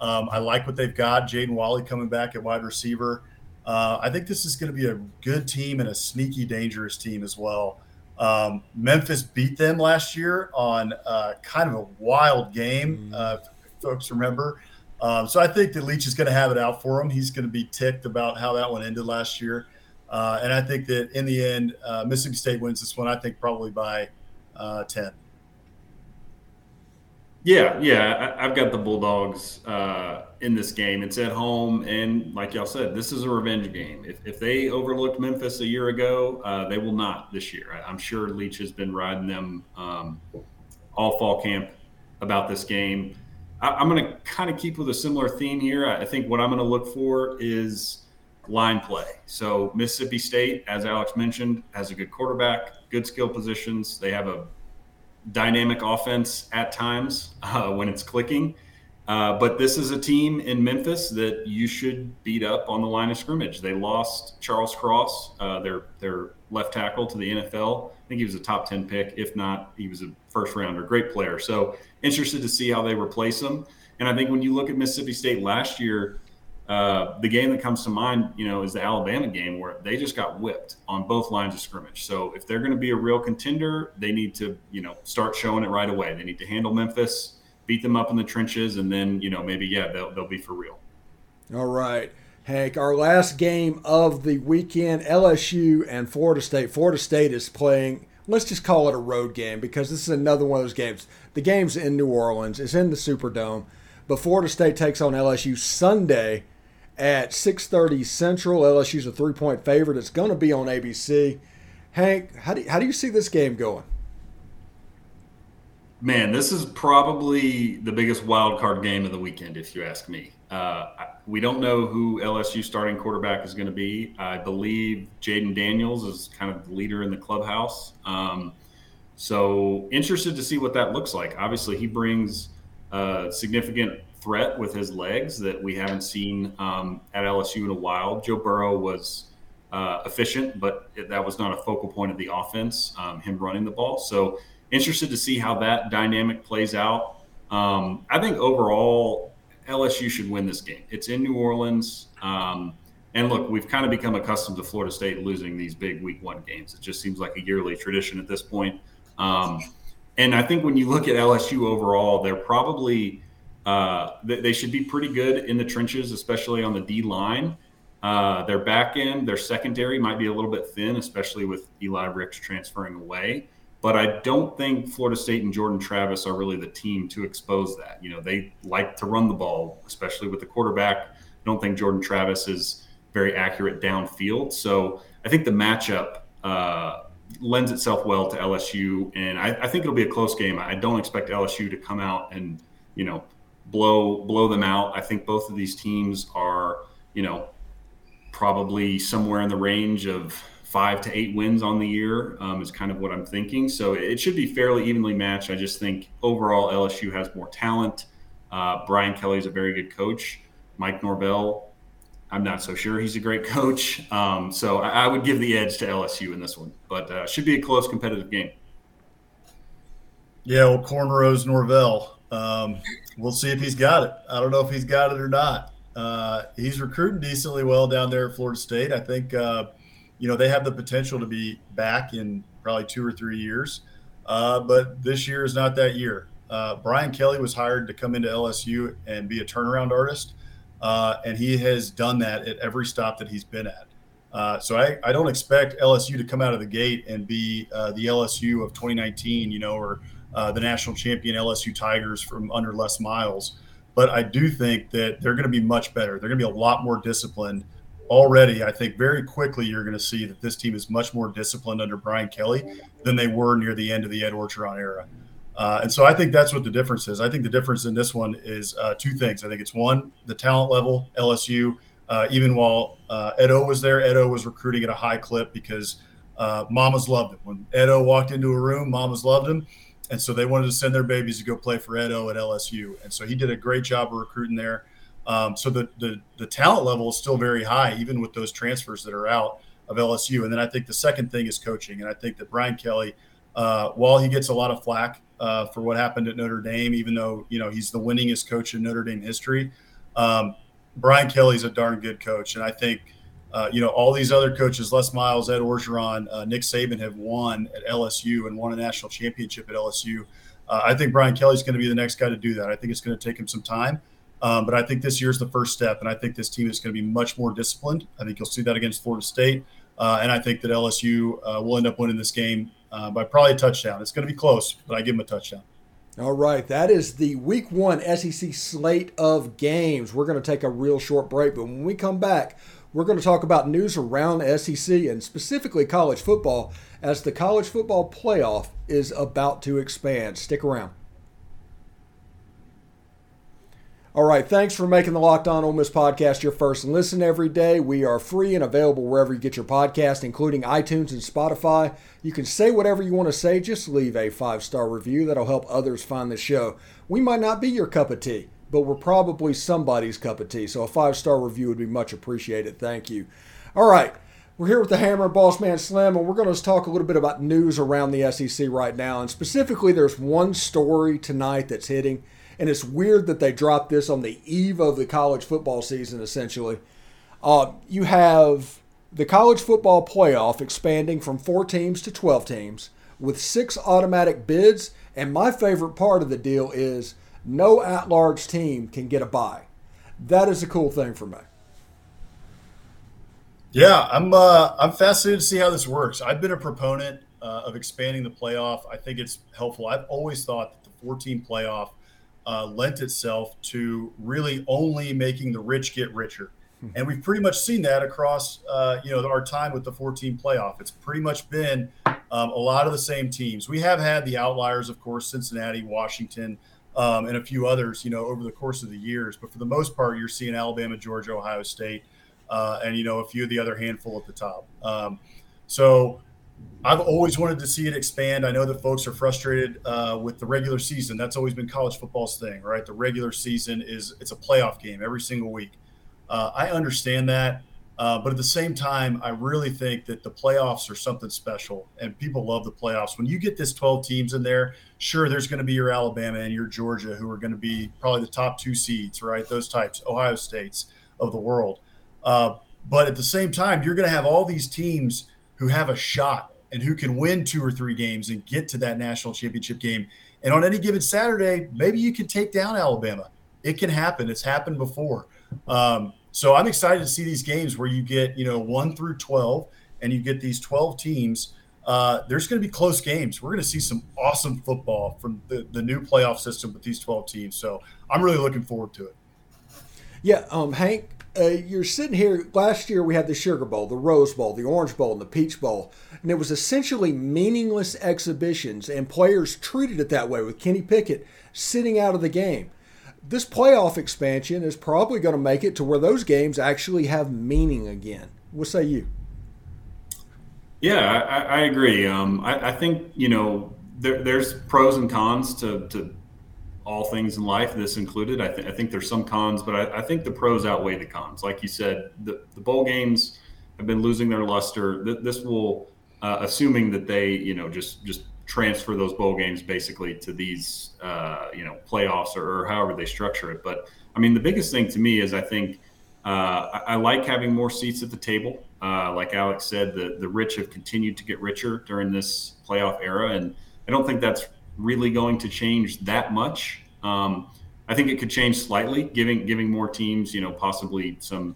Um, I like what they've got. Jaden Walley coming back at wide receiver. Uh, I think this is going to be a good team and a sneaky, dangerous team as well. Um, Memphis beat them last year on uh, kind of a wild game, mm-hmm. uh, folks remember. Um, so I think that Leach is going to have it out for him. He's going to be ticked about how that one ended last year. Uh, and I think that in the end, uh, Mississippi State wins this one. I think probably by uh, ten. Yeah, yeah, I, have got the Bulldogs uh, in this game. It's at home, and like y'all said, this is a revenge game. If, if they overlooked Memphis a year ago, uh, they will not this year. I, am sure Leach has been riding them um, all fall camp about this game. I, am going to kind of keep with a similar theme here. I think what I'm going to look for is line play. So Mississippi State, as Alex mentioned, has a good quarterback, good skill positions. They have a dynamic offense at times (laughs) uh, when it's clicking. Uh, but this is a team in Memphis that you should beat up on the line of scrimmage. They lost Charles Cross, uh, their their left tackle, to the NFL. I think he was a top ten pick. If not, he was a first rounder. Great player. So interested to see how they replace him. And I think when you look at Mississippi State last year, uh, the game that comes to mind, you know, is the Alabama game where they just got whipped on both lines of scrimmage. So if they're going to be a real contender, they need to, you know, start showing it right away. They need to handle Memphis beat them up in the trenches, and then you know maybe yeah they'll they'll be for real. All right. Hank, our last game of the weekend, LSU and Florida State. Florida State is playing, let's just call it a road game because this is another one of those games. The game's in New Orleans, it's in the Superdome, but Florida State takes on LSU Sunday at 6.30 Central. LSU's a three-point favorite. It's going to be on ABC. Hank, how do, you, how do you see this game going? Man, this is probably the biggest wild card game of the weekend, if you ask me. Uh, we don't know who LSU starting quarterback is going to be. I believe Jayden Daniels is kind of the leader in the clubhouse. Um, so interested to see what that looks like. Obviously, he brings a significant threat with his legs that we haven't seen um, at LSU in a while. Joe Burrow was uh, efficient, but that was not a focal point of the offense, um, him running the ball. So interested to see how that dynamic plays out. Um, I think overall, LSU should win this game. It's in New Orleans. Um, and look, we've kind of become accustomed to Florida State losing these big week one games. It just seems like a yearly tradition at this point. Um, and I think when you look at LSU overall, they're probably uh, they should be pretty good in the trenches, especially on the D line. Uh, their back end, their secondary might be a little bit thin, especially with Eli Ricks transferring away. But I don't think Florida State and Jordan Travis are really the team to expose that. You know, they like to run the ball, especially with the quarterback. I don't think Jordan Travis is very accurate downfield. So I think the matchup uh, lends itself well to LSU, and I, I, think it'll be a close game. I don't expect LSU to come out and you know blow blow them out. I think both of these teams are you know probably somewhere in the range of five to eight wins on the year um, is kind of what I'm thinking. So it should be fairly evenly matched. I just think overall LSU has more talent. Uh, Brian Kelly is a very good coach. Mike Norvell, I'm not so sure he's a great (laughs) coach. Um, so I, I, would give the edge to LSU in this one, but uh, should be a close competitive game. Yeah, well, cornrows Norvell. Um, we'll see if he's got it. I don't know if he's got it or not. Uh, he's recruiting decently well down there at Florida State. I think uh, you know, they have the potential to be back in probably two or three years. Uh, but this year is not that year. Uh, Brian Kelly was hired to come into LSU and be a turnaround artist, uh, and he has done that at every stop that he's been at. Uh, so I, I, don't expect LSU to come out of the gate and be uh, the LSU of 2019, you know, or uh, the national champion LSU Tigers from under Les Miles. But I do think that they're going to be much better. They're going to be a lot more disciplined already, I think very quickly you're going to see that this team is much more disciplined under Brian Kelly than they were near the end of the Ed Orgeron era. Uh, and so I think that's what the difference is. I think the difference in this one is uh, two things. I think it's one, the talent level, LSU. Uh, even while uh, Edo was there, Edo was recruiting at a high clip because uh, mamas loved him. When Edo walked into a room, mamas loved him. And so they wanted to send their babies to go play for Edo at LSU. And so he did a great job of recruiting there. Um, so the, the the talent level is still very high, even with those transfers that are out of LSU. And then I think the second thing is coaching, and I think that Brian Kelly, uh, while he gets a lot of flack uh, for what happened at Notre Dame, even though you know he's the winningest coach in Notre Dame history, um, Brian Kelly's a darn good coach, and I think. Uh, you know, all these other coaches, Les Miles, Ed Orgeron, uh, Nick Saban have won at LSU and won a national championship at LSU. Uh, I think Brian Kelly's going to be the next guy to do that. I think it's going to take him some time. Um, but I think this year is the first step, and I think this team is going to be much more disciplined. I think you'll see that against Florida State, uh, and I think that LSU uh, will end up winning this game uh, by probably a touchdown. It's going to be close, but I give them a touchdown. All right, that is the Week One SEC slate of games. We're going to take a real short break, but when we come back, we're going to talk about news around SEC and specifically college football as the college football playoff is about to expand. Stick around. All right, thanks for making the Locked On Ole Miss podcast your first listen every day. We are free and available wherever you get your podcast, including iTunes and Spotify. You can say whatever you want to say, just leave a five star review. That'll help others find the show. We might not be your cup of tea but we're probably somebody's cup of tea. So a five star review would be much appreciated. Thank you. All right. We're here with the Hammer and Boss Man Slim, and we're going to talk a little bit about news around the SEC right now. And specifically, there's one story tonight that's hitting, and it's weird that they dropped this on the eve of the college football season, essentially. Uh, you have the college football playoff expanding from four teams to 12 teams with six automatic bids. And my favorite part of the deal is no at large team can get a bye. That is a cool thing for me. Yeah, I'm uh, I'm fascinated to see how this works. I've been a proponent uh, of expanding the playoff. I think it's helpful. I've always thought that the 14 playoff uh, lent itself to really only making the rich get richer, hmm. and we've pretty much seen that across uh, you know our time with the 14 playoff. It's pretty much been um, a lot of the same teams. We have had the outliers, of course, Cincinnati, Washington. Um, and a few others, you know, over the course of the years. But for the most part, you're seeing Alabama, Georgia, Ohio State, uh, and you know a few of the other handful at the top. Um, so I've always wanted to see it expand. I know that folks are frustrated uh, with the regular season. That's always been college football's thing, right? The regular season is it's a playoff game every single week. Uh, I understand that, uh, but at the same time, I really think that the playoffs are something special, and people love the playoffs. When you get this 12 teams in there, sure, there's going to be your Alabama and your Georgia, who are going to be probably the top two seeds, right? Those types, Ohio States of the world. Uh, but at the same time, you're going to have all these teams who have a shot and who can win two or three games and get to that national championship game. And on any given Saturday, maybe you can take down Alabama. It can happen. It's happened before. Um, so I'm excited to see these games where you get, you know, one through 12 and you get these 12 teams. Uh, there's going to be close games. We're going to see some awesome football from the, the new playoff system with these 12 teams. So I'm really looking forward to it. Yeah, um, Hank, uh, you're sitting here. Last year we had the Sugar Bowl, the Rose Bowl, the Orange Bowl, and the Peach Bowl, and it was essentially meaningless exhibitions, and players treated it that way. With Kenny Pickett sitting out of the game, this playoff expansion is probably going to make it to where those games actually have meaning again. What say you? Yeah, I, I agree. Um, I, I, think you know there, there's pros and cons to, to all things in life, this included. I, th- I think there's some cons, but I, I, think the pros outweigh the cons. Like you said, the, the bowl games have been losing their luster. Th- this will, uh, assuming that they, you know, just just transfer those bowl games basically to these, uh, you know, playoffs or, or, however they structure it. But I mean, the biggest thing to me is I think uh, I, I, like having more seats at the table. Uh, like Alex said, the the rich have continued to get richer during this playoff era, and I don't think that's really going to change that much. Um, I think it could change slightly, giving giving more teams, you know, possibly some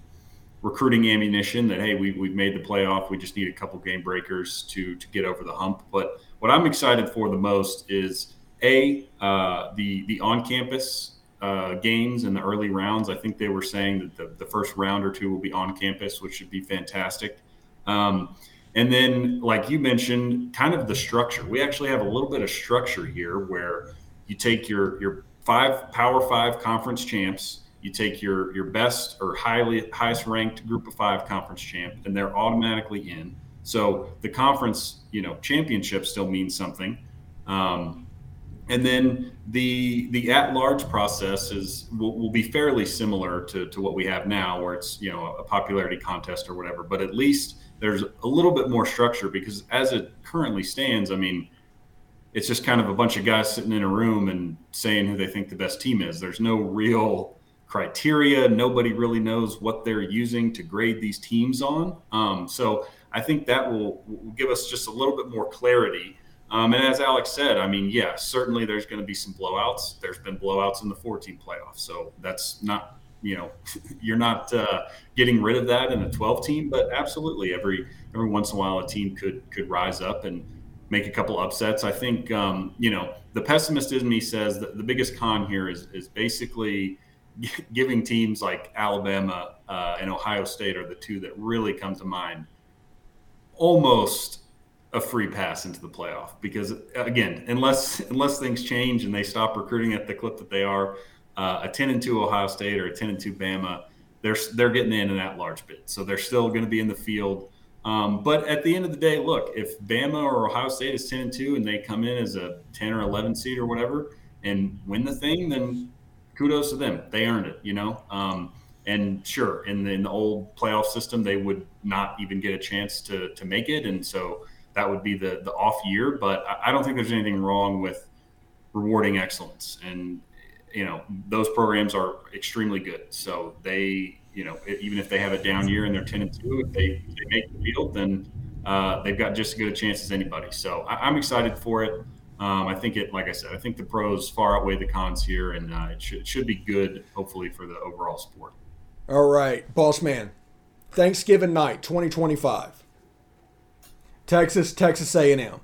recruiting ammunition that hey, we we've made the playoff. We just need a couple game breakers to to get over the hump. But what I'm excited for the most is a uh, the the on campus uh, games in the early rounds. I think they were saying that the, the first round or two will be on campus, which should be fantastic. Um, and then, like you mentioned, kind of the structure. We actually have a little bit of structure here where you take your your five Power Five conference champs, you take your your best or highly highest ranked Group of Five conference champ, and they're automatically in. So the conference, you know, championship still means something. Um, and then the the at large process is will, will, be fairly similar to, to what we have now, where it's you know a popularity contest or whatever. But at least there's a little bit more structure because as it currently stands, I mean, it's just kind of a bunch of guys sitting in a room and saying who they think the best team is. There's no real criteria. Nobody really knows what they're using to grade these teams on. Um, so I think that will, will, give us just a little bit more clarity. Um, and as Alex said, I mean, yeah, certainly there's going to be some blowouts. There's been blowouts in the 14 playoffs. So that's not you know (laughs) you're not uh, getting rid of that in a 12 team but absolutely every every once in a while a team could could rise up and make a couple upsets. I think um, you know the pessimist in me says that the biggest con here is is basically giving teams like alabama uh, and ohio state are the two that really come to mind almost a free pass into the playoff because again unless unless things change and they stop recruiting at the clip that they are uh, a 10 and 2 Ohio State or a 10 and 2 Bama, they're they're getting in in that large bid. So they're still going to be in the field. Um, but at the end of the day, look, if Bama or Ohio State is 10 and 2 and they come in as a 10 or 11 seed or whatever and win the thing, then kudos to them. They earned it, you know. Um, and sure, in the, in the old playoff system, they would not even get a chance to to make it, and so that would be the the off year. But I, I don't think there's anything wrong with rewarding excellence, and you know those programs are extremely good. So they, you know, even if they have a down year and they're ten and two, if they, if they make the field, then uh, they've got just as good a chance as anybody. So I, am excited for it. Um, I think it, like I said, I think the pros far outweigh the cons here, and uh, it should, it should be good, hopefully, for the overall sport. All right, boss man. Thanksgiving night, 2025. Texas, Texas A&M.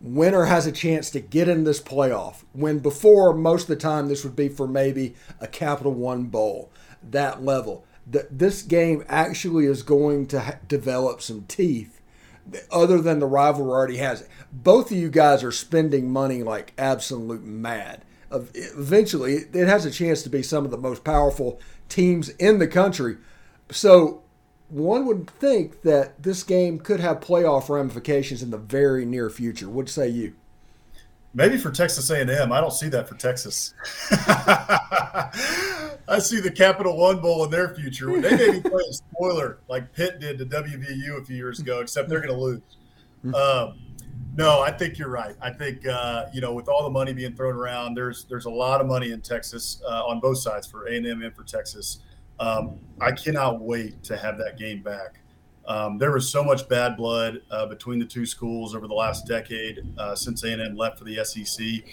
Winner has a chance to get in this playoff. When before, most of the time, this would be for maybe a Capital One Bowl, that level. That this game actually is going to develop some teeth other than the rivalry already has. Both of you guys are spending money like absolute mad. Eventually, it has a chance to be some of the most powerful teams in the country. So one would think that this game could have playoff ramifications in the very near future. What say you? Maybe for Texas A&M, I don't see that for Texas. (laughs) I see the Capital One Bowl in their future. They may be playing (laughs) spoiler like Pitt did to WVU a few years ago, except they're going to lose. Hmm. Um, no, I think you're right. I think uh, you know, with all the money being thrown around, there's there's a lot of money in Texas uh, on both sides for A and M and for Texas. Um, I cannot wait to have that game back. Um, there was so much bad blood uh, between the two schools over the last decade uh, since A and M left for the SEC,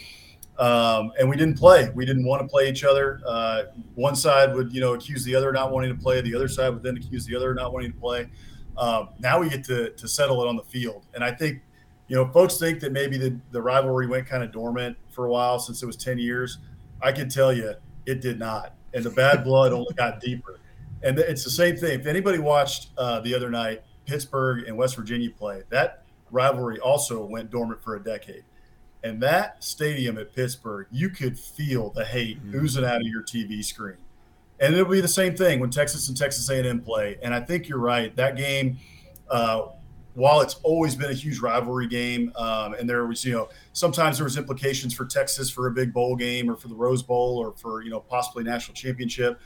um, and we didn't play. We didn't want to play each other. Uh, one side would you know accuse the other not wanting to play. The other side would then accuse the other not wanting to play. Um, now we get to to settle it on the field, and I think you know, folks think that maybe the, the rivalry went kind of dormant for a while since it was 10 years. I can tell you it did not. And the bad blood only got deeper. And it's the same thing. If anybody watched uh, the other night, Pittsburgh and West Virginia play, that rivalry also went dormant for a decade. And that stadium at Pittsburgh, you could feel the hate mm-hmm. oozing out of your TV screen. And it'll be the same thing when Texas and Texas A&M play. And I think you're right. That game, uh, while it's always been a huge rivalry game, um, and there was, you know, sometimes there was implications for Texas for a big bowl game or for the Rose Bowl or for, you know, possibly national championship.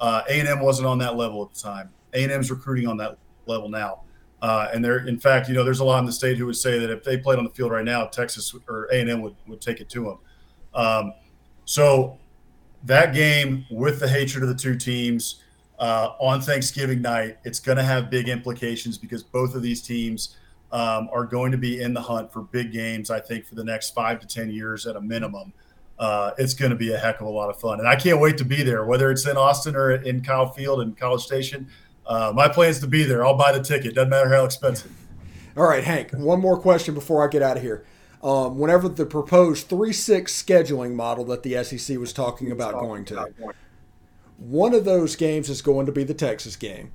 Uh, A&M wasn't on that level at the time. A&M's recruiting on that level now. Uh, and there, in fact, you know, there's a lot in the state who would say that if they played on the field right now, Texas or A&M would, would take it to them. Um, so that game with the hatred of the two teams, uh, on Thanksgiving night. It's going to have big implications because both of these teams um, are going to be in the hunt for big games, I think, for the next five to 10 years at a minimum. Uh, it's going to be a heck of a lot of fun. And I can't wait to be there, whether it's in Austin or in Kyle Field and College Station. Uh, my plan is to be there. I'll buy the ticket. Doesn't matter how expensive. All right, Hank, one more question before I get out of here. Um, whenever the proposed 3 6 scheduling model that the SEC was talking about going to, one of those games is going to be the Texas game.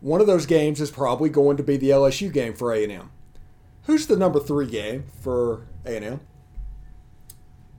One of those games is probably going to be the LSU game for A&M. Who's the number three game for A&M?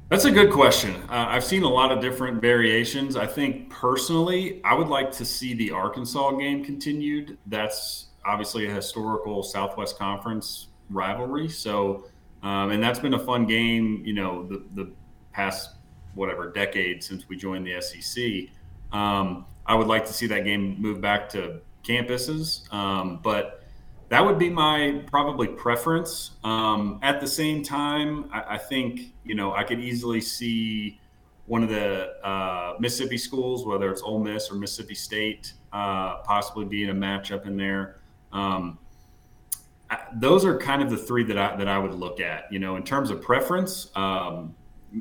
That's a good question. Uh, I've seen a lot of different variations. I think personally, I would like to see the Arkansas game continued. That's obviously a historical Southwest Conference rivalry. So, um, and that's been a fun game. You know, the the past whatever decade since we joined the SEC. Um, I would like to see that game move back to campuses, um, but that would be my probably preference. Um, at the same time, I, I, think you know I could easily see one of the uh, Mississippi schools, whether it's Ole Miss or Mississippi State, uh, possibly being a matchup in there. Um, those are kind of the three that I that I would look at. You know, in terms of preference, um,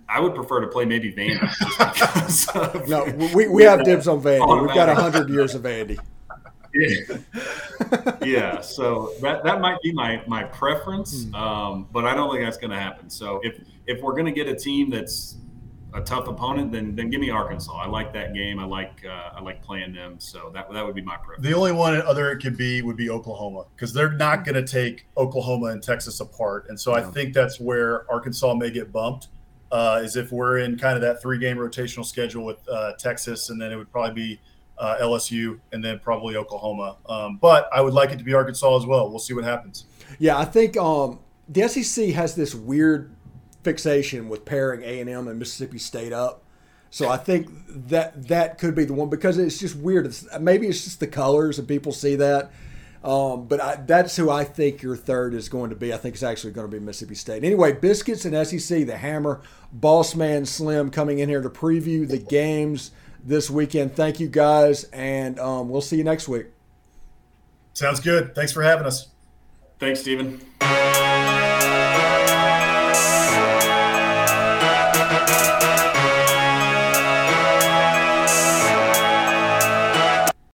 I would prefer to play maybe Vandy. (laughs) no, we, we have dibs on Vandy. We've got hundred years of Vandy. Yeah. (laughs) yeah, so that that might be my my preference, hmm. um, but I don't think that's going to happen. So if if we're going to get a team that's a tough opponent, then then give me Arkansas. I like that game. I like uh, I like playing them. So that that would be my preference. The only one other it could be would be Oklahoma because they're not going to take Oklahoma and Texas apart, and so yeah. I think that's where Arkansas may get bumped uh, is if we're in kind of that three game rotational schedule with uh, Texas, and then it would probably be uh, LSU and then probably Oklahoma. Um, but I would like it to be Arkansas as well. We'll see what happens. Yeah, I think um, the SEC has this weird fixation with pairing A and M and Mississippi State up. So I think that that could be the one because it's just weird. It's, maybe it's just the colors and people see that. Um, but I, that's who I think your third is going to be. I think it's actually going to be Mississippi State. Anyway, Biscuits and SEC, the Hammer, Boss Man Slim coming in here to preview the games this weekend. Thank you guys, and um, we'll see you next week. Sounds good. Thanks for having us. Thanks, Stephen.